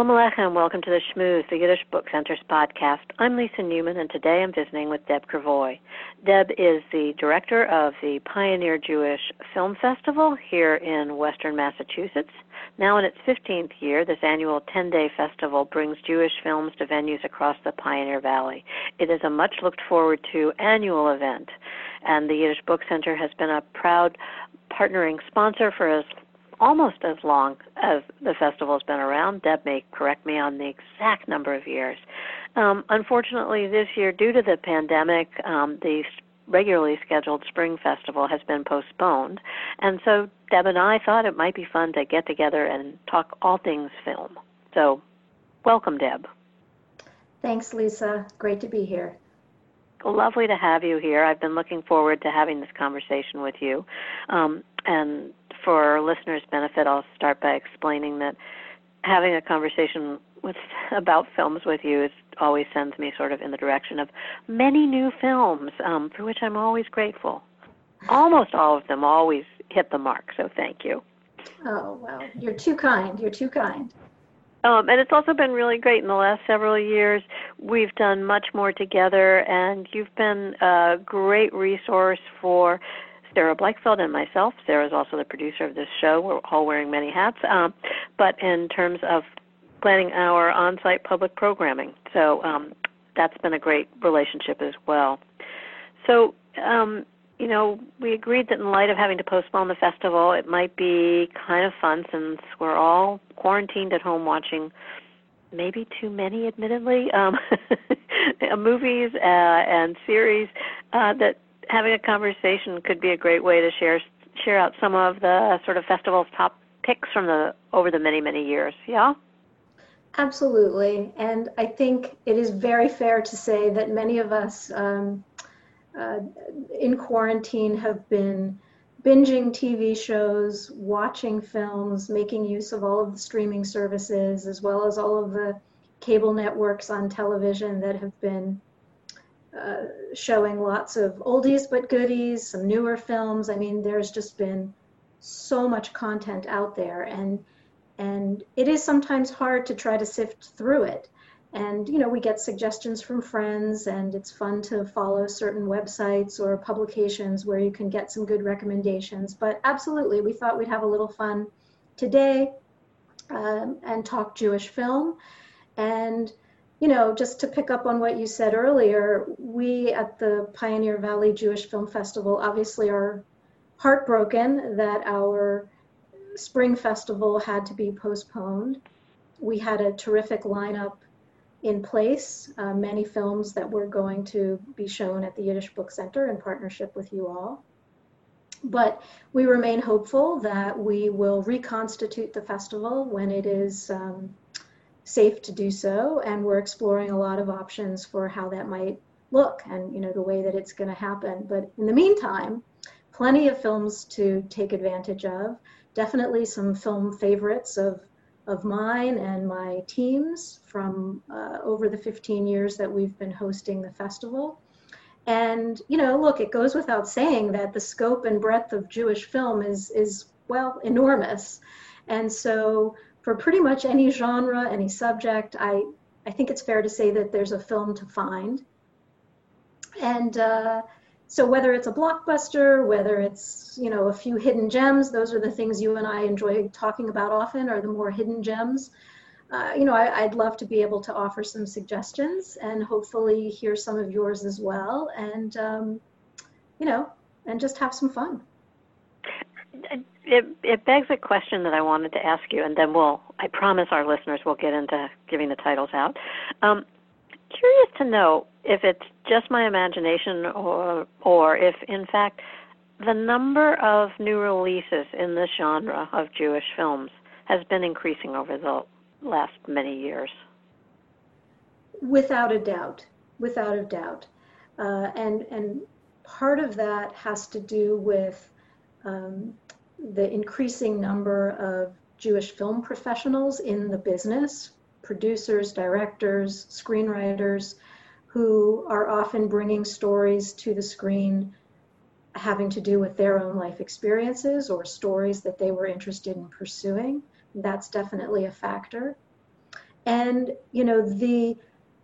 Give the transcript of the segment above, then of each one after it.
Shalom Aleichem and welcome to the Shmooze, the Yiddish Book Center's podcast. I'm Lisa Newman, and today I'm visiting with Deb Krivoy. Deb is the director of the Pioneer Jewish Film Festival here in western Massachusetts. Now in its 15th year, this annual 10-day festival brings Jewish films to venues across the Pioneer Valley. It is a much looked forward to annual event, and the Yiddish Book Center has been a proud partnering sponsor for as almost as long as the festival's been around. Deb may correct me on the exact number of years. Um, unfortunately, this year, due to the pandemic, um, the regularly scheduled spring festival has been postponed. And so Deb and I thought it might be fun to get together and talk all things film. So, welcome, Deb. Thanks, Lisa. Great to be here. Lovely to have you here. I've been looking forward to having this conversation with you. Um, and for listeners' benefit, I'll start by explaining that having a conversation with about films with you is always sends me sort of in the direction of many new films, um, for which I'm always grateful. Almost all of them always hit the mark, so thank you. Oh well, you're too kind. You're too kind. Um, and it's also been really great in the last several years. We've done much more together, and you've been a great resource for Sarah Blackfeld and myself. Sarah is also the producer of this show. We're all wearing many hats. Um, but in terms of planning our on site public programming, so um, that's been a great relationship as well. So, um, you know, we agreed that in light of having to postpone the festival, it might be kind of fun since we're all quarantined at home watching maybe too many, admittedly, um, movies uh, and series uh, that having a conversation could be a great way to share share out some of the sort of festival's top picks from the over the many many years. Yeah. Absolutely, and I think it is very fair to say that many of us um, uh, in quarantine have been binging TV shows, watching films, making use of all of the streaming services, as well as all of the cable networks on television that have been uh, showing lots of oldies but goodies, some newer films. I mean, there's just been so much content out there, and and it is sometimes hard to try to sift through it. And you know, we get suggestions from friends, and it's fun to follow certain websites or publications where you can get some good recommendations. But absolutely, we thought we'd have a little fun today um, and talk Jewish film. And you know, just to pick up on what you said earlier, we at the Pioneer Valley Jewish Film Festival obviously are heartbroken that our spring festival had to be postponed. We had a terrific lineup in place, uh, many films that were going to be shown at the Yiddish Book Center in partnership with you all. But we remain hopeful that we will reconstitute the festival when it is um, safe to do so and we're exploring a lot of options for how that might look and you know the way that it's going to happen. But in the meantime plenty of films to take advantage of. Definitely some film favorites of of mine and my teams from uh, over the 15 years that we've been hosting the festival. And you know look it goes without saying that the scope and breadth of jewish film is is well enormous. And so for pretty much any genre, any subject, I, I think it's fair to say that there's a film to find. And uh, so whether it's a blockbuster, whether it's, you know, a few hidden gems, those are the things you and I enjoy talking about often are the more hidden gems. Uh, you know, I, would love to be able to offer some suggestions and hopefully hear some of yours as well. And, um, you know, and just have some fun it, it begs a question that I wanted to ask you, and then we'll, I promise our listeners—we'll get into giving the titles out. Um, curious to know if it's just my imagination or, or if, in fact, the number of new releases in this genre of Jewish films has been increasing over the last many years. Without a doubt, without a doubt. Uh, and, and part of that has to do with um, the increasing number of Jewish film professionals in the business, producers, directors, screenwriters, who are often bringing stories to the screen having to do with their own life experiences or stories that they were interested in pursuing. That's definitely a factor. And, you know, the,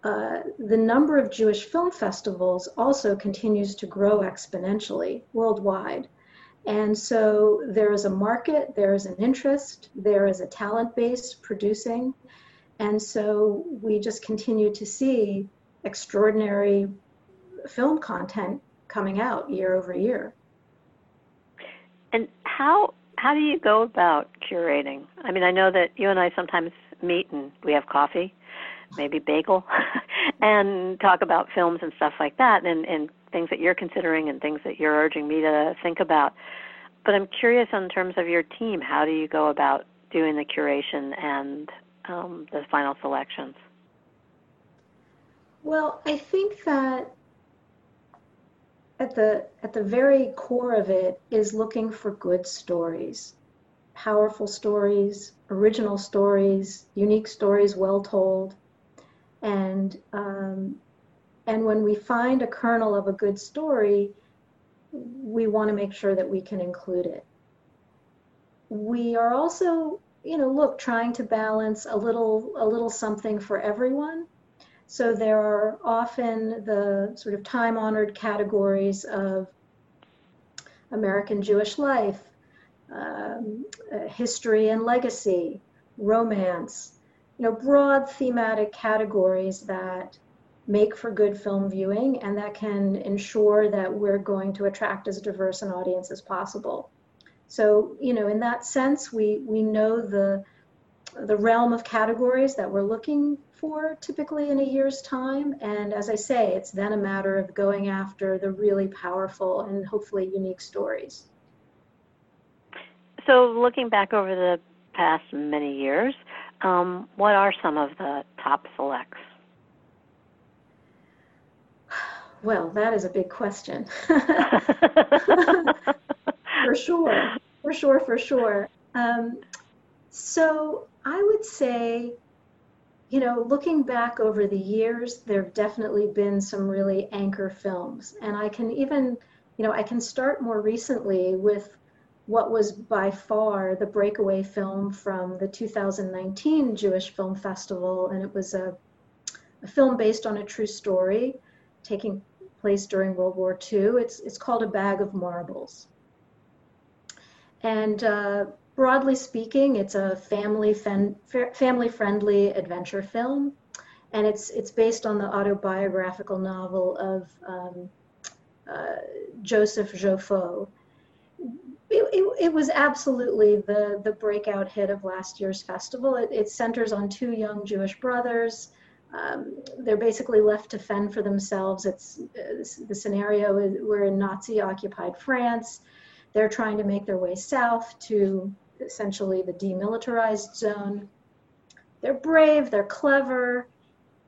uh, the number of Jewish film festivals also continues to grow exponentially worldwide. And so there is a market, there is an interest, there is a talent base producing. And so we just continue to see extraordinary film content coming out year over year. And how how do you go about curating? I mean, I know that you and I sometimes meet and we have coffee, maybe bagel, and talk about films and stuff like that, and, and things that you're considering and things that you're urging me to think about. But I'm curious in terms of your team, how do you go about doing the curation and um, the final selections? Well, I think that at the at the very core of it is looking for good stories powerful stories original stories unique stories well told and um, and when we find a kernel of a good story we want to make sure that we can include it. We are also you know look trying to balance a little a little something for everyone. So there are often the sort of time honored categories of American Jewish life, um, history and legacy, romance, you know, broad thematic categories that make for good film viewing and that can ensure that we're going to attract as diverse an audience as possible. So, you know, in that sense, we, we know the, the realm of categories that we're looking for typically in a year's time. And as I say, it's then a matter of going after the really powerful and hopefully unique stories. So, looking back over the past many years, um, what are some of the top selects? Well, that is a big question. for sure, for sure, for sure. Um, so I would say you know, looking back over the years, there have definitely been some really anchor films. And I can even, you know, I can start more recently with what was by far the breakaway film from the 2019 Jewish Film Festival. And it was a, a film based on a true story taking place during World War II. It's, it's called A Bag of Marbles. And uh, broadly speaking, it's a family fen- family friendly adventure film, and it's it's based on the autobiographical novel of um, uh, Joseph Joffo. It, it, it, was absolutely the the breakout hit of last year's festival. It, it centers on two young Jewish brothers. Um, they're basically left to fend for themselves. It's uh, the scenario is we're in Nazi occupied France. They're trying to make their way south to essentially the demilitarized zone. They're brave, they're clever,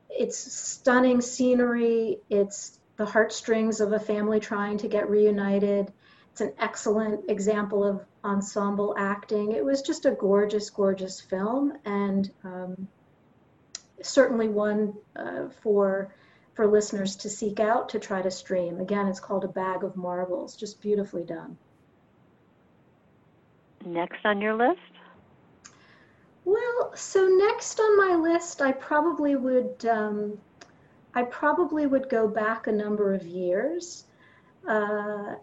it's stunning scenery, it's the heartstrings of a family trying to get reunited. It's an excellent example of ensemble acting. It was just a gorgeous, gorgeous film, and um, certainly one uh, for for listeners to seek out to try to stream. Again, it's called A Bag of Marbles, just beautifully done. Next on your list? Well, so next on my list, I probably would um, I probably would go back a number of years uh,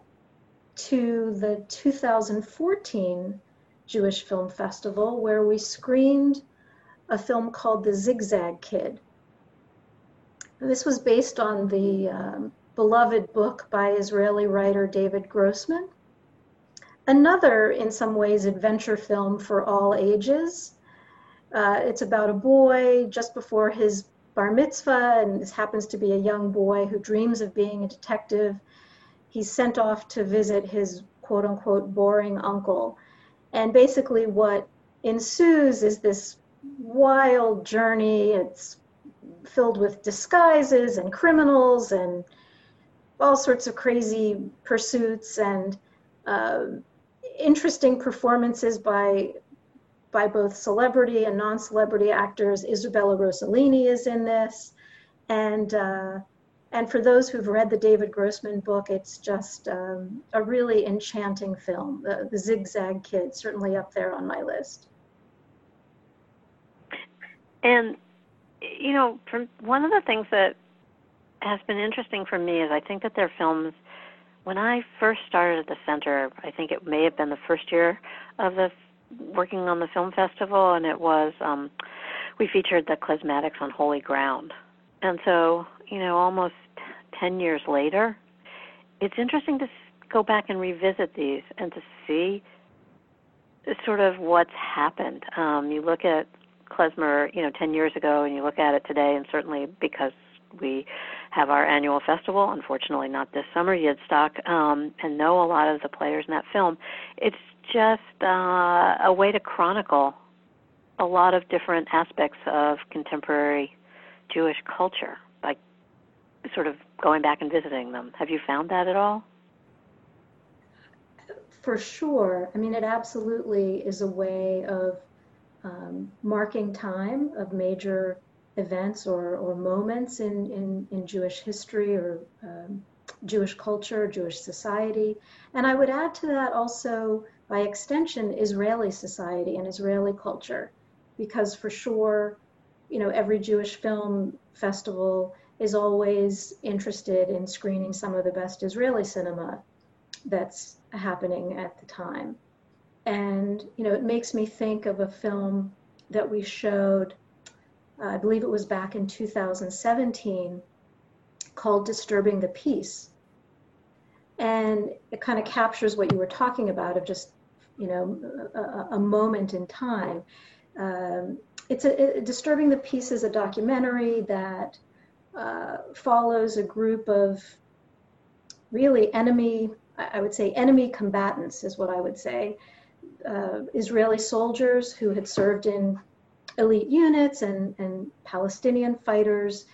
to the 2014 Jewish Film Festival, where we screened a film called The Zigzag Kid. This was based on the um, beloved book by Israeli writer David Grossman another, in some ways, adventure film for all ages. Uh, it's about a boy just before his bar mitzvah, and this happens to be a young boy who dreams of being a detective. He's sent off to visit his quote unquote boring uncle. And basically, what ensues is this wild journey. It's filled with disguises and criminals and all sorts of crazy pursuits and uh, interesting performances by by both celebrity and non-celebrity actors. Isabella Rossellini is in this, and uh, and for those who've read the David Grossman book, it's just um, a really enchanting film. The, the Zigzag Kid certainly up there on my list. And you know, from one of the things that has been interesting for me is I think that their films. When I first started at the center, I think it may have been the first year of the working on the film festival, and it was um, we featured the Klezmatics on Holy Ground, and so you know, almost ten years later, it's interesting to go back and revisit these and to see sort of what's happened. Um, you look at klezmer, you know, 10 years ago, and you look at it today, and certainly because we have our annual festival, unfortunately not this summer, Yidstock, um, and know a lot of the players in that film. It's just uh, a way to chronicle a lot of different aspects of contemporary Jewish culture by sort of going back and visiting them. Have you found that at all? For sure. I mean, it absolutely is a way of um, marking time of major events or, or moments in, in, in Jewish history or um, Jewish culture, Jewish society. And I would add to that also, by extension, Israeli society and Israeli culture, because for sure, you know, every Jewish film festival is always interested in screening some of the best Israeli cinema that's happening at the time. And, you know, it makes me think of a film that we showed, uh, I believe it was back in 2017, called Disturbing the Peace. And it kind of captures what you were talking about of just, you know, a, a moment in time. Um, it's a, Disturbing the Peace is a documentary that uh, follows a group of really enemy, I would say enemy combatants, is what I would say, uh, Israeli soldiers who had served in elite units and, and Palestinian fighters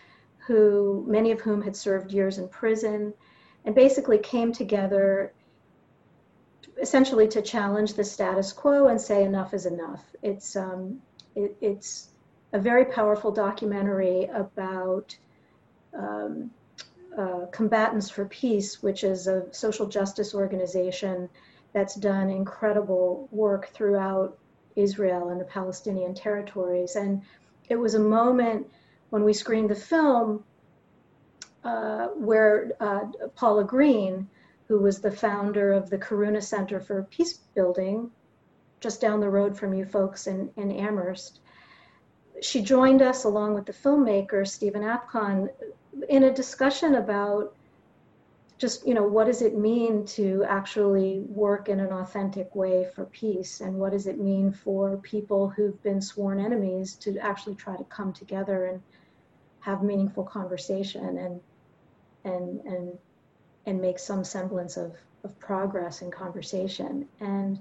who many of whom had served years in prison and basically came together essentially to challenge the status quo and say enough is enough. It's um, it, it's a very powerful documentary about um, uh, Combatants for Peace, which is a social justice organization that's done incredible work throughout Israel and the Palestinian territories. And it was a moment when we screened the film uh, where uh, Paula Green, who was the founder of the Karuna Center for Peace Building, just down the road from you folks in, in Amherst, she joined us along with the filmmaker, Stephen Apkon, in a discussion about just you know what does it mean to actually work in an authentic way for peace? And what does it mean for people who've been sworn enemies to actually try to come together and have meaningful conversation and and and and make some semblance of, of progress in conversation? And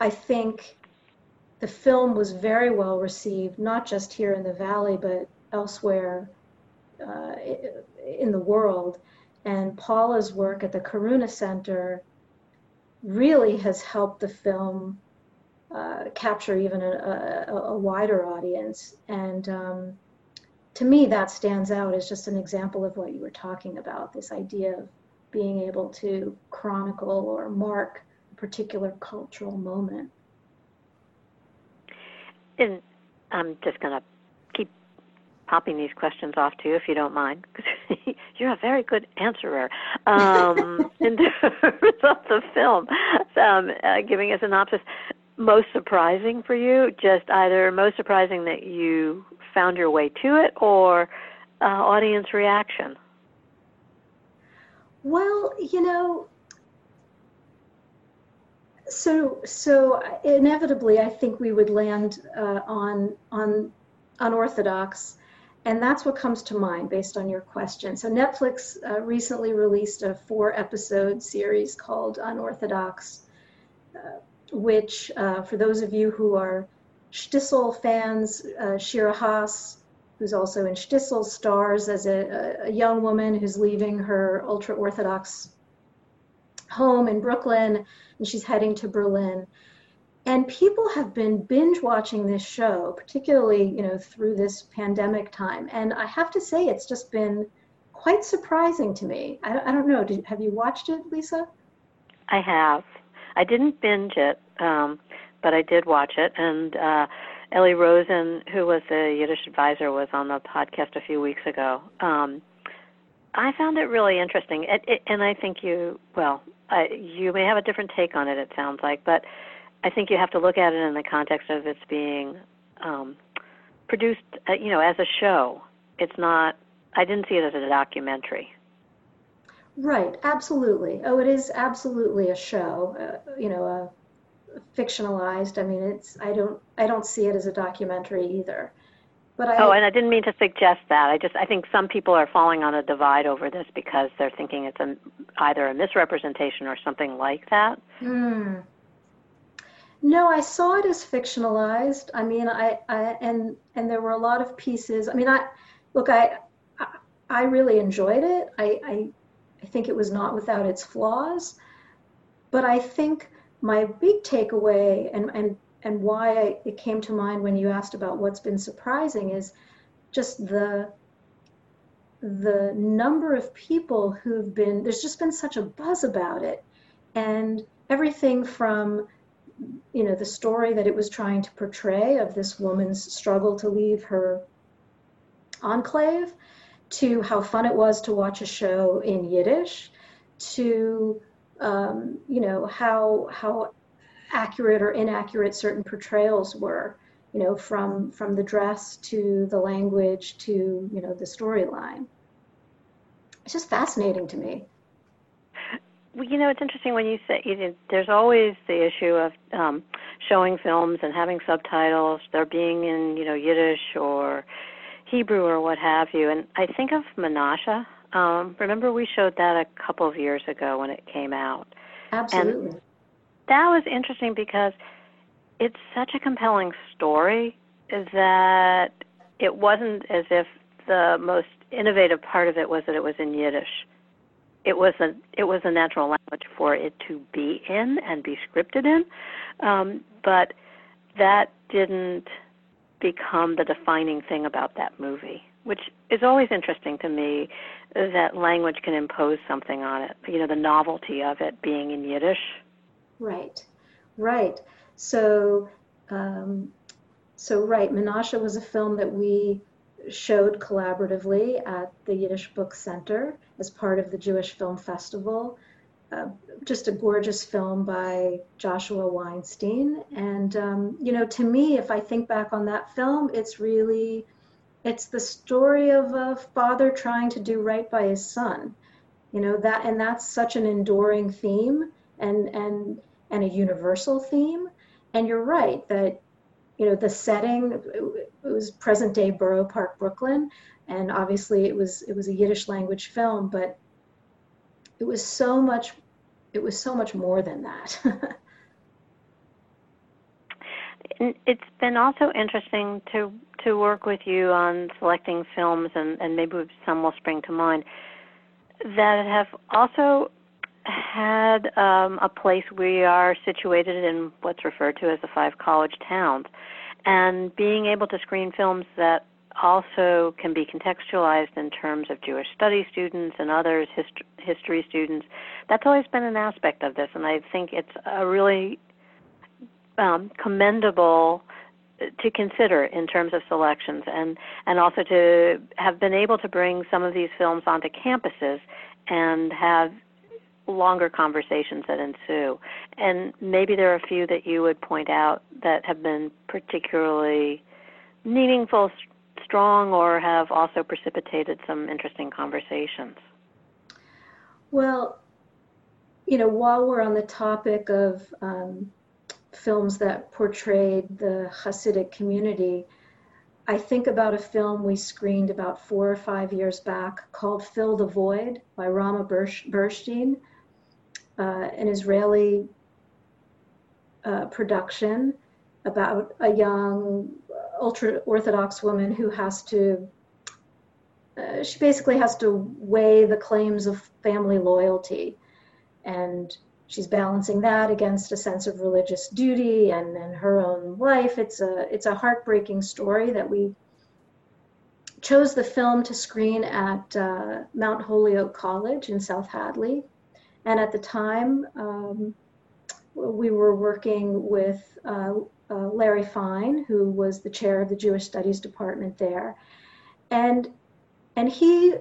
i think the film was very well received not just here in the valley but elsewhere uh, in the world and Paula's work at the Karuna Center really has helped the film uh, capture even a, a, a, wider audience. And um, to me, that stands out as just an example of what you were talking about this idea of being able to chronicle or mark a particular cultural moment. And I'm just going to popping these questions off to you if you don't mind, because you're a very good answerer um, in terms of the film. Um, uh, giving a synopsis, most surprising for you, just either most surprising that you found your way to it or uh, audience reaction? Well, you know, so so inevitably, I think we would land uh, on on unorthodox and that's what comes to mind based on your question. So Netflix uh, recently released a four-episode series called Unorthodox, uh, which, uh, for those of you who are Shtisel fans, uh, Shira Haas, who's also in Shtisel, stars as a, a young woman who's leaving her ultra-Orthodox home in Brooklyn, and she's heading to Berlin and people have been binge watching this show particularly you know through this pandemic time. And i have to say it's just been quite surprising to me. I, I don't know. Did, have you watched it lisa? I have. I didn't binge it um, but i did watch it. And uh, Ellie Rosen, who was the Yiddish advisor, was on the podcast a few weeks ago. Um, I found it really interesting, it, it, and I think you well, I, you may have a different take on it. It sounds like, but I think you have to look at it in the context of its being um, produced, uh, you know, as a show. It's not. I didn't see it as a documentary. Right. Absolutely. Oh, it is absolutely a show. Uh, you know, a fictionalized. I mean, it's I don't I don't see it as a documentary either. But I, oh, and I didn't mean to suggest that. I just I think some people are falling on a divide over this because they're thinking it's a, either a misrepresentation or something like that. Hmm. No, I saw it as fictionalized. I mean, I, I and and there were a lot of pieces. I mean, I look, I I, really enjoyed it. I, I I think it was not without its flaws, but I think my big takeaway and, and, and why I, it came to mind when you asked about what's been surprising is just the the number of people who've been there's just been such a buzz about it and everything from you know the story that it was trying to portray of this woman's struggle to leave her enclave to how fun it was to watch a show in yiddish to um, you know how how accurate or inaccurate certain portrayals were you know from from the dress to the language to you know the storyline. It's just fascinating to me well, you know it's interesting when you say you know, there's always the issue of um showing films and having subtitles they're being in you know yiddish or hebrew or what have you and i think of menashe um, remember, we showed that a couple of years ago when it came out. Absolutely. And that was interesting because it's such a compelling story that it wasn't as if the most innovative part of it was that it was in Yiddish. It was a it was a natural language for it to be in and be scripted in, um, but that didn't become the defining thing about that movie which is always interesting to me that language can impose something on it you know the novelty of it being in yiddish. Right right. So um, so right menashe was a film that we showed collaboratively at the yiddish book center as part of the jewish film festival. Uh, just a gorgeous film by Joshua Weinstein. And, um, you know, to me, if I think back on that film, it's really it's the story of a father trying to do right by his son. You know that and that's such an enduring theme and and and a universal theme. And you're right that you know the setting it was present day borough park brooklyn. And obviously it was it was a yiddish language film but it was so much it was so much more than that. It's been also interesting to to work with you on selecting films, and, and maybe some will spring to mind that have also had um, a place we are situated in what's referred to as the five college towns, and being able to screen films that also can be contextualized in terms of Jewish studies students and others, hist- history students. That's always been an aspect of this, and I think it's a really um, commendable to consider in terms of selections and and also to have been able to bring some of these films onto campuses and have longer conversations that ensue. And maybe there are a few that you would point out that have been particularly meaningful strong or have also precipitated some interesting conversations. Well you know while we're on the topic of um, films that portrayed the Hasidic community, I think about a film we screened about four or five years back called Fill the Void by Rama Burshtein, uh, an Israeli uh, production about a young ultra Orthodox woman who has to, uh, she basically has to weigh the claims of family loyalty and she's balancing that against a sense of religious duty and, and her own life. It's a it's a heartbreaking story that we chose the film to screen at uh, Mount Holyoke College in South Hadley, and at the time um, we were working with uh, uh, Larry Fine, who was the chair of the Jewish Studies Department there, and and he,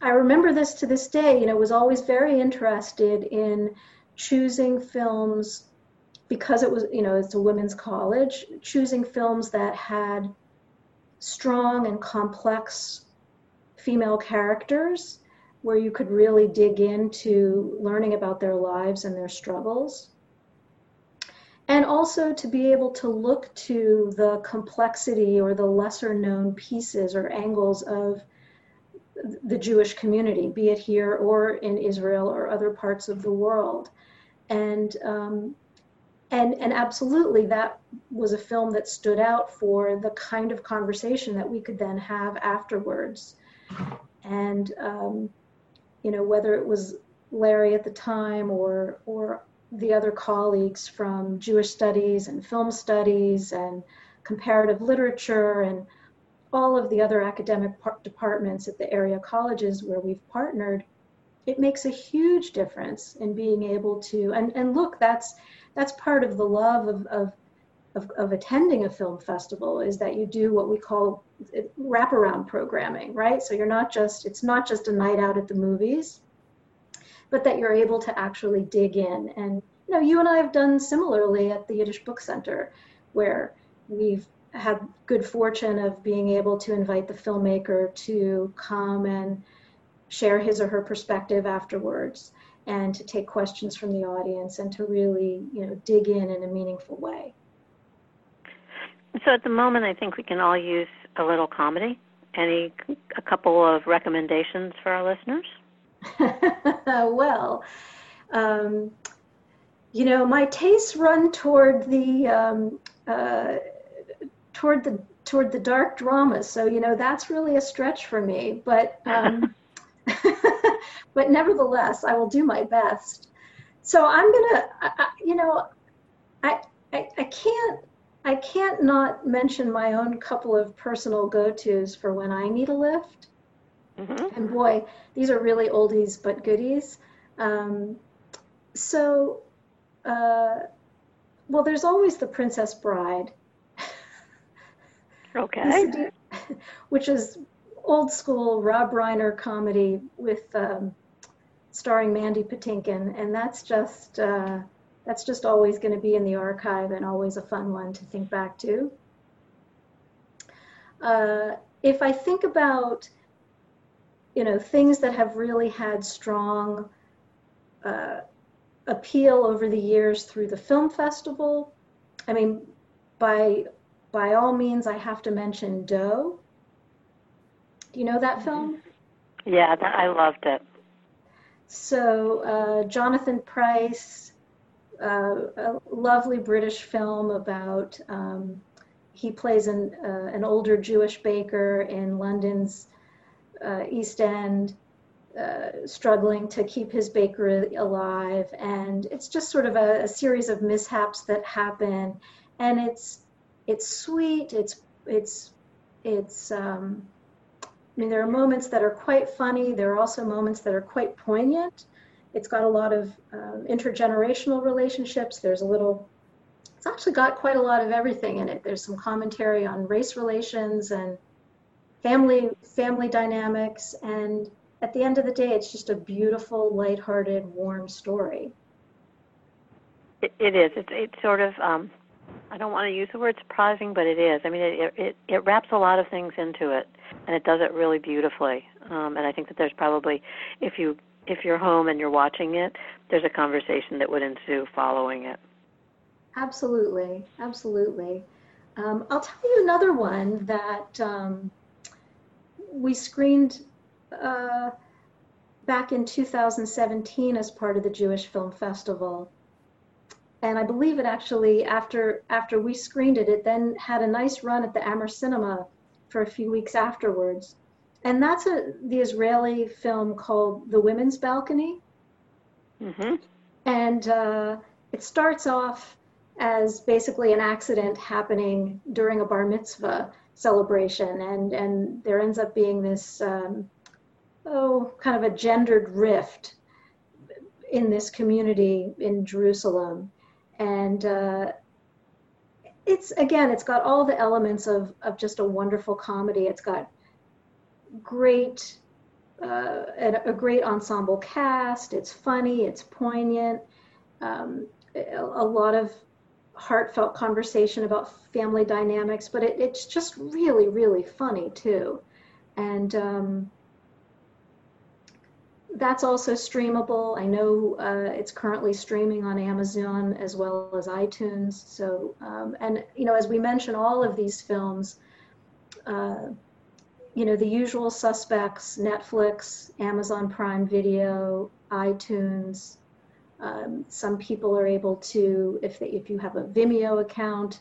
I remember this to this day. You know, was always very interested in choosing films because it was you know it's a women's college, choosing films that had strong and complex female characters where you could really dig into learning about their lives and their struggles. And also to be able to look to the complexity or the lesser known pieces or angles of the Jewish community, be it here or in Israel or other parts of the world. And um, and and absolutely that was a film that stood out for the kind of conversation that we could then have afterwards and um, you know whether it was larry at the time or or the other colleagues from jewish studies and film studies and comparative literature and all of the other academic par- departments at the area colleges where we've partnered it makes a huge difference in being able to and and look that's that's part of the love of, of of, of, attending a film festival is that you do what we call uh, wraparound programming, right? So you're not just, it's not just a night out at the movies, but that you're able to actually dig in. And, you know, you and I have done similarly at the Yiddish Book Center, where we've had good fortune of being able to invite the filmmaker to come and share his or her perspective afterwards and to take questions from the audience and to really you know dig in in a meaningful way so at the moment i think we can all use a little comedy. Any a couple of recommendations for our listeners? Well um, you know my tastes run toward the um, uh, toward the toward the dark dramas so you know that's really a stretch for me but um, but nevertheless, I will do my best. So I'm gonna, I, you know, I, I, I can't I can't not mention my own couple of personal go-tos for when I need a lift. Mm-hmm. And boy, these are really oldies but goodies. Um, so, uh, well, there's always the Princess Bride. Okay. which is old school Rob Reiner comedy with um, starring Mandy Patinkin, and that's just uh, that's just always going to be in the archive and always a fun one to think back to. Uh, if I think about you know things that have really had strong uh, appeal over the years through the film festival, I mean, by by all means, I have to mention Dough do you know that mm-hmm. film? Yeah, I loved it. So, uh, Jonathan Pryce, uh, a lovely British film about um, he plays an, uh, an older Jewish baker in London's uh, East End, uh, struggling to keep his bakery alive. And it's just sort of a, a series of mishaps that happen. And it's, it's sweet, it's, it's, it's, um, I mean, there are moments that are quite funny. There are also moments that are quite poignant. It's got a lot of um, intergenerational relationships. There's a little, it's actually got quite a lot of everything in it. There's some commentary on race relations and family family dynamics. And at the end of the day, it's just a beautiful, lighthearted, warm story. it, it is. It's, it's sort of um, I don't want to use the word surprising, but it is. I mean, it it it wraps a lot of things into it, and it does it really beautifully. Um, and I think that there's probably, if you if you're home and you're watching it, there's a conversation that would ensue following it. Absolutely, absolutely. Um, I'll tell you another one that um, we screened uh, back in 2017 as part of the Jewish Film Festival and I believe it actually after after we screened it, it then had a nice run at the Amherst Cinema for a few weeks afterwards. And that's a the Israeli film called The Women's Balcony. Mm-hmm. And uh, it starts off as basically an accident happening during a bar mitzvah celebration, and and there ends up being this um, oh kind of a gendered rift in this community in Jerusalem and uh, it's again, it's got all the elements of of just a wonderful comedy. It's got great uh, a, great ensemble cast. It's funny. It's poignant. Um, a, lot of heartfelt conversation about family dynamics, but it, it's just really, really funny too. And um, that's also streamable. I know uh, it's currently streaming on Amazon as well as iTunes. So, um, and you know, as we mentioned, all of these films, uh, you know, the usual suspects: Netflix, Amazon Prime Video, iTunes. Um, some people are able to, if they, if you have a Vimeo account,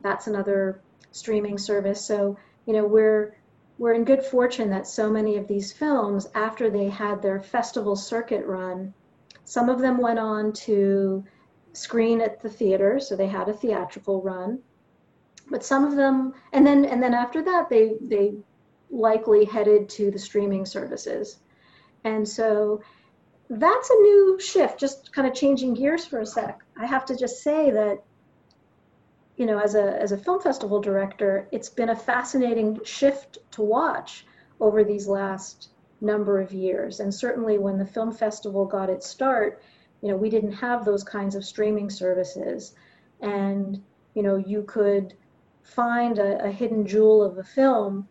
that's another streaming service. So, you know, we're we're in good fortune that so many of these films, after they had their festival circuit run, some of them went on to screen at the theater, so they had a theatrical run. But some of them, and then and then after that, they they likely headed to the streaming services, and so that's a new shift. Just kind of changing gears for a sec. I have to just say that you know, as a as a film festival director, it's been a fascinating shift to watch over these last number of years. And certainly when the film festival got its start, you know, we didn't have those kinds of streaming services. And, you know, you could find a, a hidden jewel of a film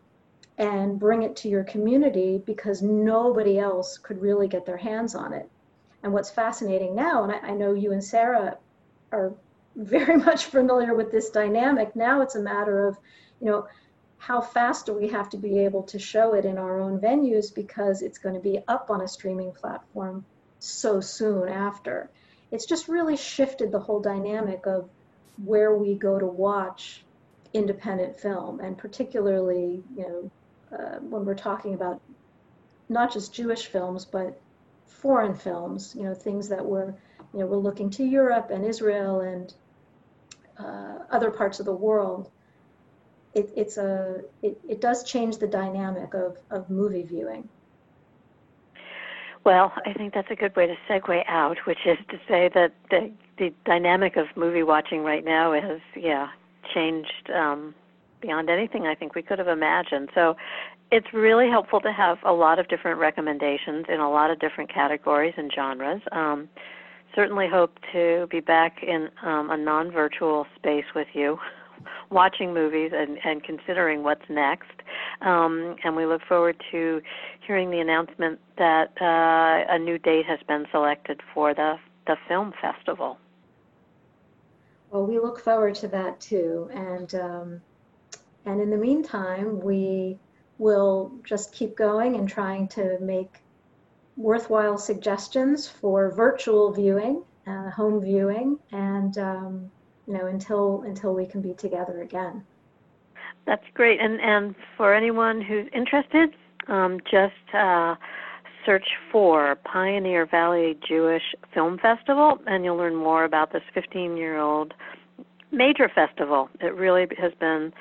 and bring it to your community because nobody else could really get their hands on it. And what's fascinating now, and I, I know you and Sarah are very much familiar with this dynamic. Now it's a matter of, you know, how fast do we have to be able to show it in our own venues because it's going to be up on a streaming platform so soon after. It's just really shifted the whole dynamic of where we go to watch independent film, and particularly, you know, uh, when we're talking about not just Jewish films, but foreign films, you know, things that were, you know, we're looking to Europe and Israel and uh, other parts of the world, it, it's a it, it does change the dynamic of, of movie viewing. Well, I think that's a good way to segue out, which is to say that the the dynamic of movie watching right now has yeah changed um, beyond anything I think we could have imagined. So it's really helpful to have a lot of different recommendations in a lot of different categories and genres. Um, certainly hope to be back in um, a non virtual space with you, watching movies and, and considering what's next. Um, and we look forward to hearing the announcement that uh, a new date has been selected for the, the film festival. Well, we look forward to that too. And, um, and in the meantime, we will just keep going and trying to make worthwhile suggestions for virtual viewing, uh, home viewing, and um, you know until until we can be together again. That's great, and and for anyone who's interested, um, just uh, search for Pioneer Valley Jewish Film Festival, and you'll learn more about this 15-year-old major festival. It really has been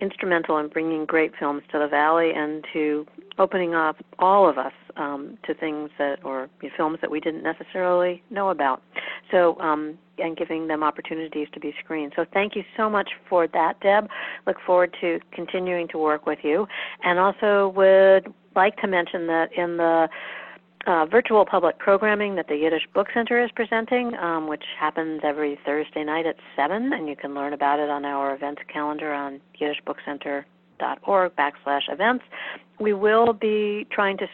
instrumental in bringing great films to the valley and to opening up all of us um, to things that or you know, films that we didn't necessarily know about. So um, and giving them opportunities to be screened. So thank you so much for that, Deb. Look forward to continuing to work with you, and also would like to mention that in the uh, virtual public programming that the Yiddish Book Center is presenting, um, which happens every Thursday night at 7, and you can learn about it on our events calendar on yiddishbookcenter.org backslash events. We will be trying to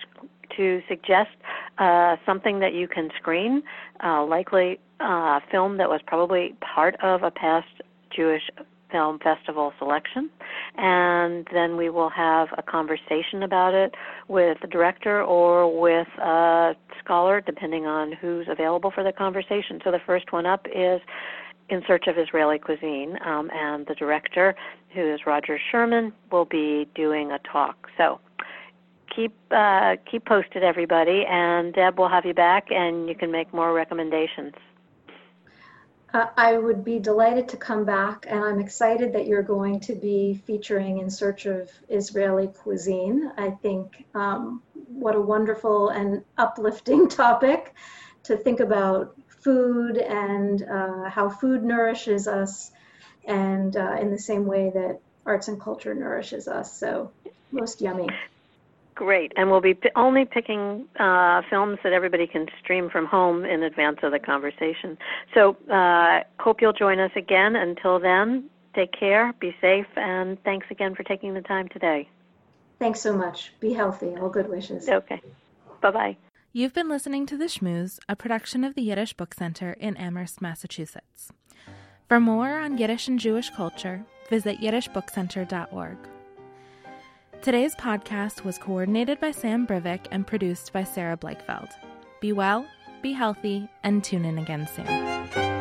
to suggest uh, something that you can screen, uh, likely uh, a film that was probably part of a past Jewish Film Festival selection, and then we will have a conversation about it with the director or with a scholar, depending on who's available for the conversation. So the first one up is in Search of Israeli Cuisine, um, and the director, who is Roger Sherman, will be doing a talk. So keep uh, keep posted, everybody, and Deb will have you back, and you can make more recommendations. Uh, I would be delighted to come back, and I'm excited that you're going to be featuring In Search of Israeli Cuisine. I think um, what a wonderful and uplifting topic to think about food and uh, how food nourishes us and uh, in the same way that arts and culture nourishes us. So, most yummy. Great. And we'll be p- only picking uh, films that everybody can stream from home in advance of the conversation. So, uh, hope you'll join us again. Until then, take care, be safe, and thanks again for taking the time today. Thanks so much. Be healthy. All good wishes. Okay. Bye bye. You've been listening to The Shmooze, a production of the Yiddish Book Center in Amherst, Massachusetts. For more on Yiddish and Jewish culture, visit yiddishbookcenter.org. Today's podcast was coordinated by Sam Brivik and produced by Sarah Blakefeld. Be well, be healthy, and tune in again soon.